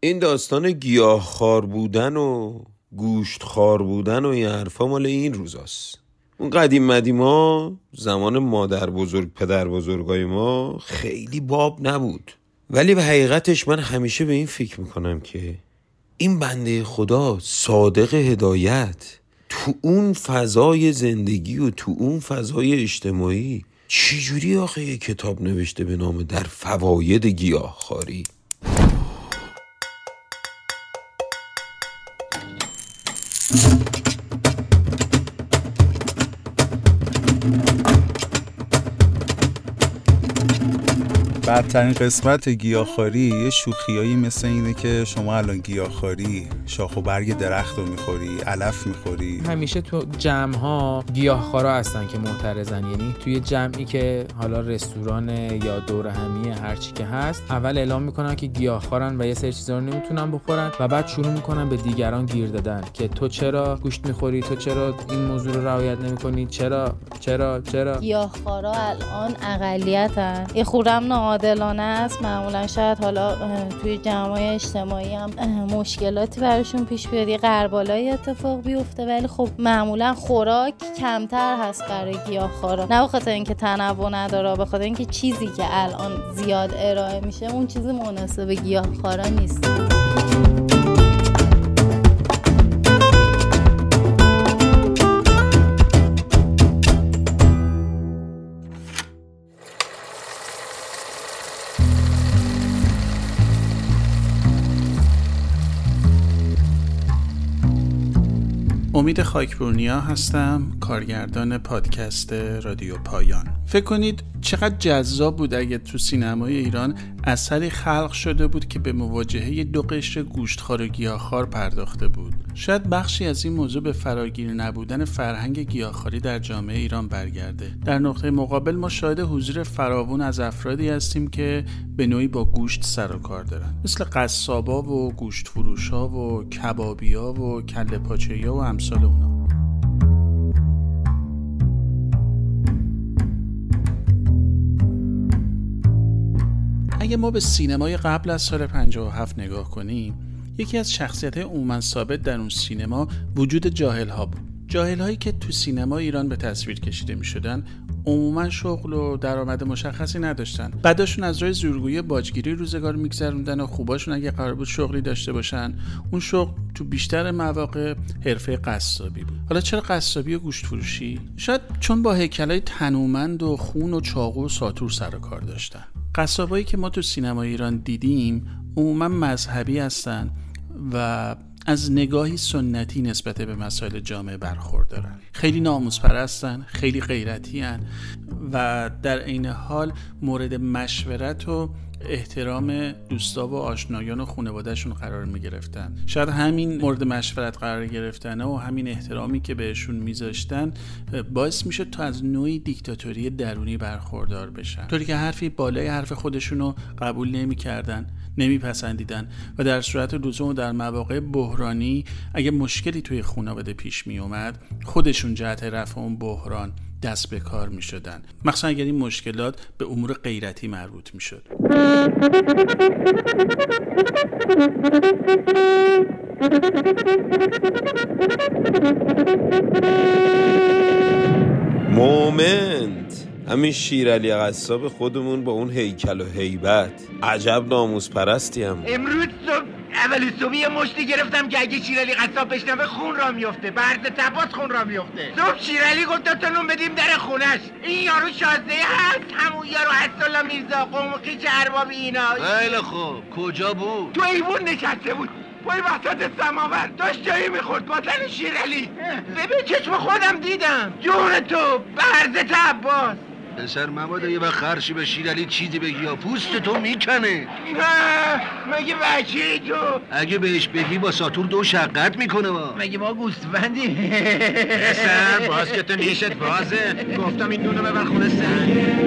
این داستان گیاهخوار بودن و گوشت خار بودن و این حرفا مال این روزاست. اون قدیم مدیما زمان مادر بزرگ پدر بزرگای ما خیلی باب نبود. ولی به حقیقتش من همیشه به این فکر می‌کنم که این بنده خدا صادق هدایت تو اون فضای زندگی و تو اون فضای اجتماعی چجوری آخه یه کتاب نوشته به نام در فواید گیاهخواری بدترین قسمت گیاهخواری یه شوخیایی مثل اینه که شما الان گیاهخواری شاخ و برگ درخت رو می‌خوری علف می‌خوری. همیشه تو جمع ها گیاهخوارا هستن که معترضن. یعنی توی جمعی که حالا رستوران یا دور همیه هرچی که هست اول اعلام می‌کنن که گیاهخوارن و یه سری چیزا رو نمی‌تونن بخورن و بعد شروع می‌کنن به دیگران گیر دادن که تو چرا گوشت می‌خوری؟ تو چرا این موضوع رو رعایت نمی‌کنی؟ چرا؟ چرا؟ چرا؟ گیاهخوارا الان اقلیتن. یه خورم عادلانه است. معمولا شاید حالا توی جمعای اجتماعی هم مشکلاتی براشون پیش بیاد. یه قربالای اتفاق بیفته ولی خب معمولا خوراک کمتر هست برای گیاهخوارا. نه بخاطر اینکه تنوع نداره به خاطر اینکه چیزی که الان زیاد ارائه میشه اون چیزی مناسب گیاهخوارا نیست. امید خاکبرنیا هستم کارگردان پادکست رادیو پایان. فکر کنید چقدر جذاب بود اگه تو سینمای ایران اثری خلق شده بود که به مواجهه دو قشر گوشتخوار و گیاهخوار پرداخته بود. شاید بخشی از این موضوع به فراگیر نبودن فرهنگ گیاهخواری در جامعه ایران برگرده. در نقطه مقابل ما شاهد حضور فراوون از افرادی هستیم که به نوعی با گوشت سر و کار دارن. مثل قصابا و گوشت فروشا و کبابیا و کله پاچه و امثال اونا. اگه ما به سینمای قبل از سال 57 نگاه کنیم یکی از شخصیت عموما ثابت در اون سینما وجود جاهل ها بود. جاهل هایی که تو سینما ایران به تصویر کشیده می شدن عموما شغل و درآمد مشخصی نداشتن. بعدشون از راه زورگویی باجگیری روزگار میگذروندن و خوباشون اگه قرار بود شغلی داشته باشن اون شغل تو بیشتر مواقع حرفه قصابی بود. حالا چرا قصابی و گوشت فروشی؟ شاید چون با هیکلای تنومند و خون و چاقو و ساتور سر و کار داشتن. قصابایی که ما تو سینما ایران دیدیم عموما مذهبی هستن و از نگاهی سنتی نسبت به مسائل جامعه برخوردارن. خیلی ناموز پرستن خیلی غیرتی هن و در عین حال مورد مشورت و احترام دوستا و آشنایان و خانوادهشون قرار می گرفتن شاید همین مورد مشورت قرار گرفتن و همین احترامی که بهشون میذاشتن باعث میشه تا از نوعی دیکتاتوری درونی برخوردار بشن. طوری که حرفی بالای حرف خودشونو قبول نمی‌کردن نمیپسندیدن و در صورت لزوم در مواقع بحرانی اگه مشکلی توی خانواده پیش می اومد خودشون جهت رفع اون بحران دست به کار می شدن مخصوصا اگر این مشکلات به امور غیرتی مربوط می شد مومنت. همین شیرالی قصاب خودمون با اون هیکل و هیبت. عجب ناموز پرستی هم. امروز صبح اولی صبح یه مشتی گرفتم که اگه شیرالی قصاب بشنوه خون را میفته. برد تباس خون را میفته. صبح شیرالی گفت تا بدیم در خونش این یارو شازده هست. همون یارو حسالا میرزا. قوم و ارباب اینا. خیلی خوب. کجا بود؟ تو ایوون نشسته بود. پای وسط سماور. داشت جایی می‌خورد. با تن شیرالی ببین چشم خودم دیدم. جون تو. برز عباس پسر مبادا یه وقت خرشی به شیرالی چیزی بگی یا پوست تو می‌کنه. نه مگه بچه تو؟ اگه بهش بگی با ساتور دو شقت می‌کنه با مگه ما گوستبندی پسر باز که تو نیشت بازه. گفتم این دونه ببر خونه سنگ.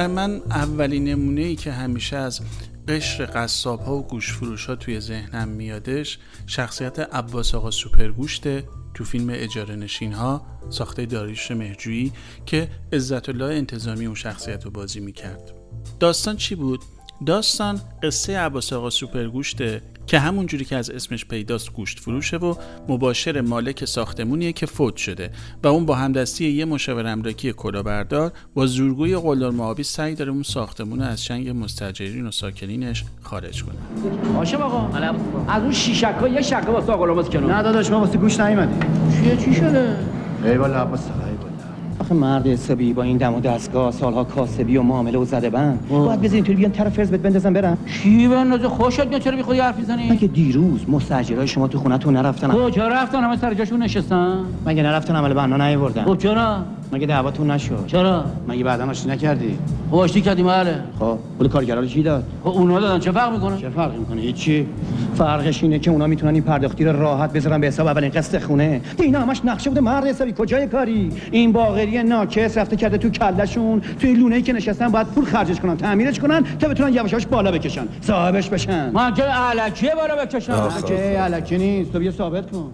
بر من اولین نمونه ای که همیشه از قشر قصاب ها و گوش فروش ها توی ذهنم میادش شخصیت عباس آقا سوپرگوشته تو فیلم اجاره نشین ها ساخته داریوش مهجویی که عزت الله انتظامی اون شخصیت رو بازی می‌کرد داستان چی بود؟ داستان قصه عباس آقا سوپرگوشته که همون جوری که از اسمش پیداست گوشت فروشه و مباشر مالک ساختمونیه که فوت شده و اون با همدستی یه مشاور املاکی کلاهبردار با زورگوی قلدر معابی سعی داره اون ساختمون از چنگ مستجرین و ساکنینش خارج کنه. هاشم آقا. از اون شیشک ها یه شکه واسه آقا کنم. نه داداش ما واسه گوش نیومدیم. چیه؟ چی شده؟ ای والا عباس. آخه مرد حسابی با این دم و دستگاه سالها کاسبی و معامله و زده بند. باید بزن اینطوری بیان طرف فرز بندازن برم کی بندازه خوشت میاد؟ چرا بی خودی حرف می‌زنی؟ مگه دیروز مستاجرای شما تو خونتون نرفتن؟ کجا رفتن؟ همه سر جاشون نشستن. مگه نرفتن؟ عمل بنا نیوردن خب چرا؟ مگه دعواتون نشد؟ چرا؟ مگه بعدا آشتی نکردی؟ خب آشتی کردیم بله. خب پول کارگرا رو کی داد؟ خب اونا دادن چه فرق می‌کنه؟ چه فرق می‌کنه؟ هیچی. فرقش اینه که اونا می‌تونن این پرداختی رو راحت بذارن به حساب اولین قسط خونه. اینا همش نقشه بوده مرد حسابی کجای کاری؟ این باغری ناکس رفته کرده تو کلشون توی لونه که نشستن باید پول خرجش کنن تعمیرش کنن تا بتونن یواشاش بالا بکشن. صاحبش بشن. ما که علکیه بالا بکشن. که علکی نیست. تو بیا ثابت کن.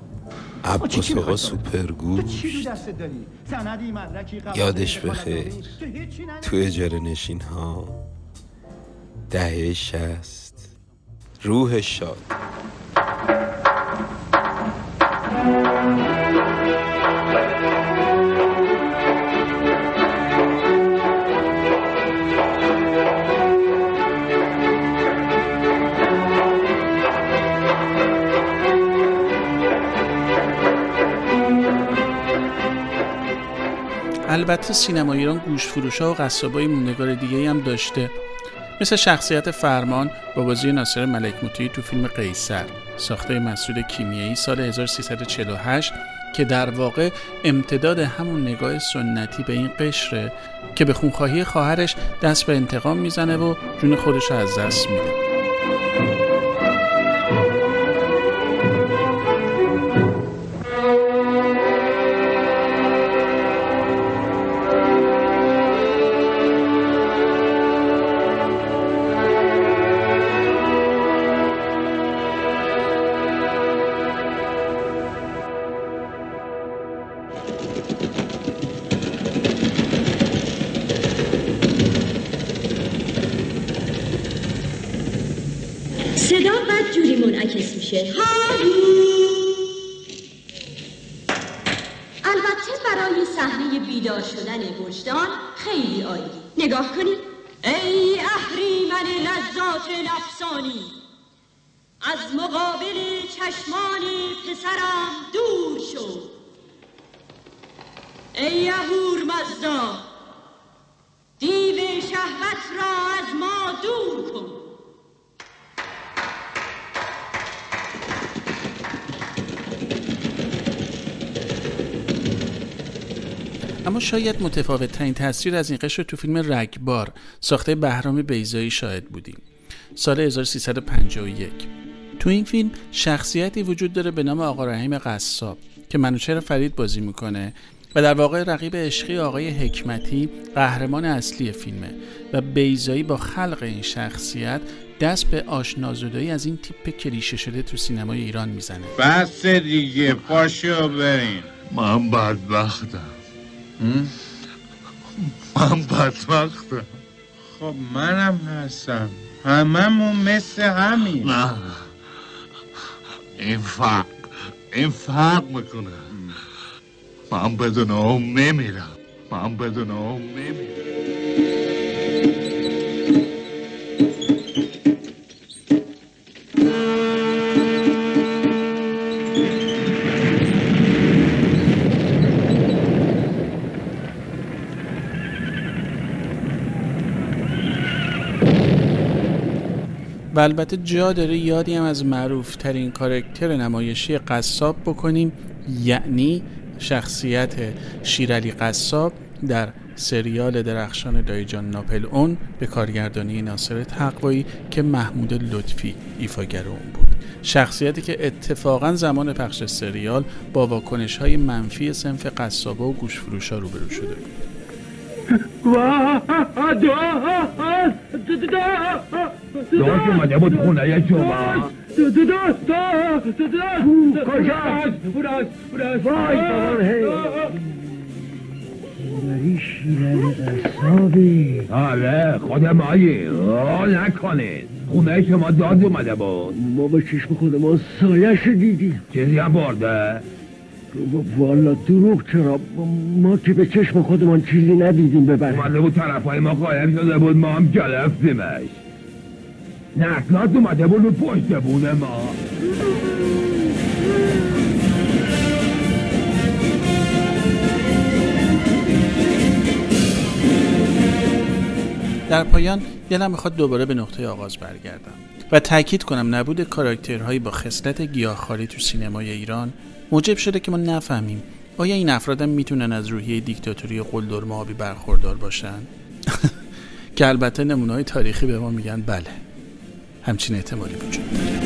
عباس آقا سوپرگوش. یادش بخیر. تو اجاره نشین ها دهه شست. روح شاد. البته سینما ایران گوش فروش ها و قصابای موندگار دیگه هم داشته. مثل شخصیت فرمان با بازی ناصر ملک موتی تو فیلم قیصر ساخته مسعود کیمیایی سال 1348 که در واقع امتداد همون نگاه سنتی به این قشره که به خونخواهی خواهرش دست به انتقام می‌زنه و جون خودش از دست میده. برای صحنه بیدار شدن وجدان خیلی عالی. نگاه کنید ای اهریمن لذات نفسانی از مقابل چشمان پسرم دور شو. ای اهور مزدا دیو شهوت را از ما دور کن اما شاید متفاوت ترین تصویر از این قشر تو فیلم رگبار ساخته بهرام بیزایی شاهد بودیم. سال 1351 تو این فیلم شخصیتی وجود داره به نام آقا رحیم قصاب که منوچهر فرید بازی می‌کنه و در واقع رقیب عشقی آقای حکمتی قهرمان اصلی فیلمه و بیزایی با خلق این شخصیت دست به آشنازدایی از این تیپ کلیشه شده تو سینمای ایران می‌زنه. بس دیگه پاشو برین. من بدبختم. من بدبختم خب منم هستم. هممون مثل همین. نه. این فرق این فرق می‌کنه. من بدون اون میمیرم من بدون اون میمیرم و البته جا داره یادی هم از معروف ترین کارکتر نمایشی قصاب بکنیم یعنی شخصیت شیرالی قصاب در سریال درخشان دایجان ناپل اون به کارگردانی ناصر تقوایی که محمود لطفی ایفاگر اون بود. شخصیتی که اتفاقا زمان پخش سریال با واکنش های منفی سنف قصابه و گوشفروشا روبرو شده بود. داشت اومده بود خونه شما داری شیرن اصابی آره خود مایی نکنید خونه شما داد اومده بود ما به چشم خودمان سایش دیدیم چیزی هم برده والا دروغ چرا؟ ما که به چشم خودمان چیزی ندیدیم ببریم اومده بود طرف های ما قایم شده بود ما هم گرفتیمش نسلات اومده بود رو پشت بونه ما. در پایان دلم می‌خواد دوباره به نقطه آغاز برگردم و تاکید کنم نبود کاراکترهایی با خصلت گیاهخواری تو سینمای ایران موجب شده که ما نفهمیم. آیا این افرادم می‌تونن از روحیه دیکتاتوری قلدرم آبی برخوردار باشن؟ که البته نمونه های تاریخی به ما میگن بله. همچین احتمالی وجود داره.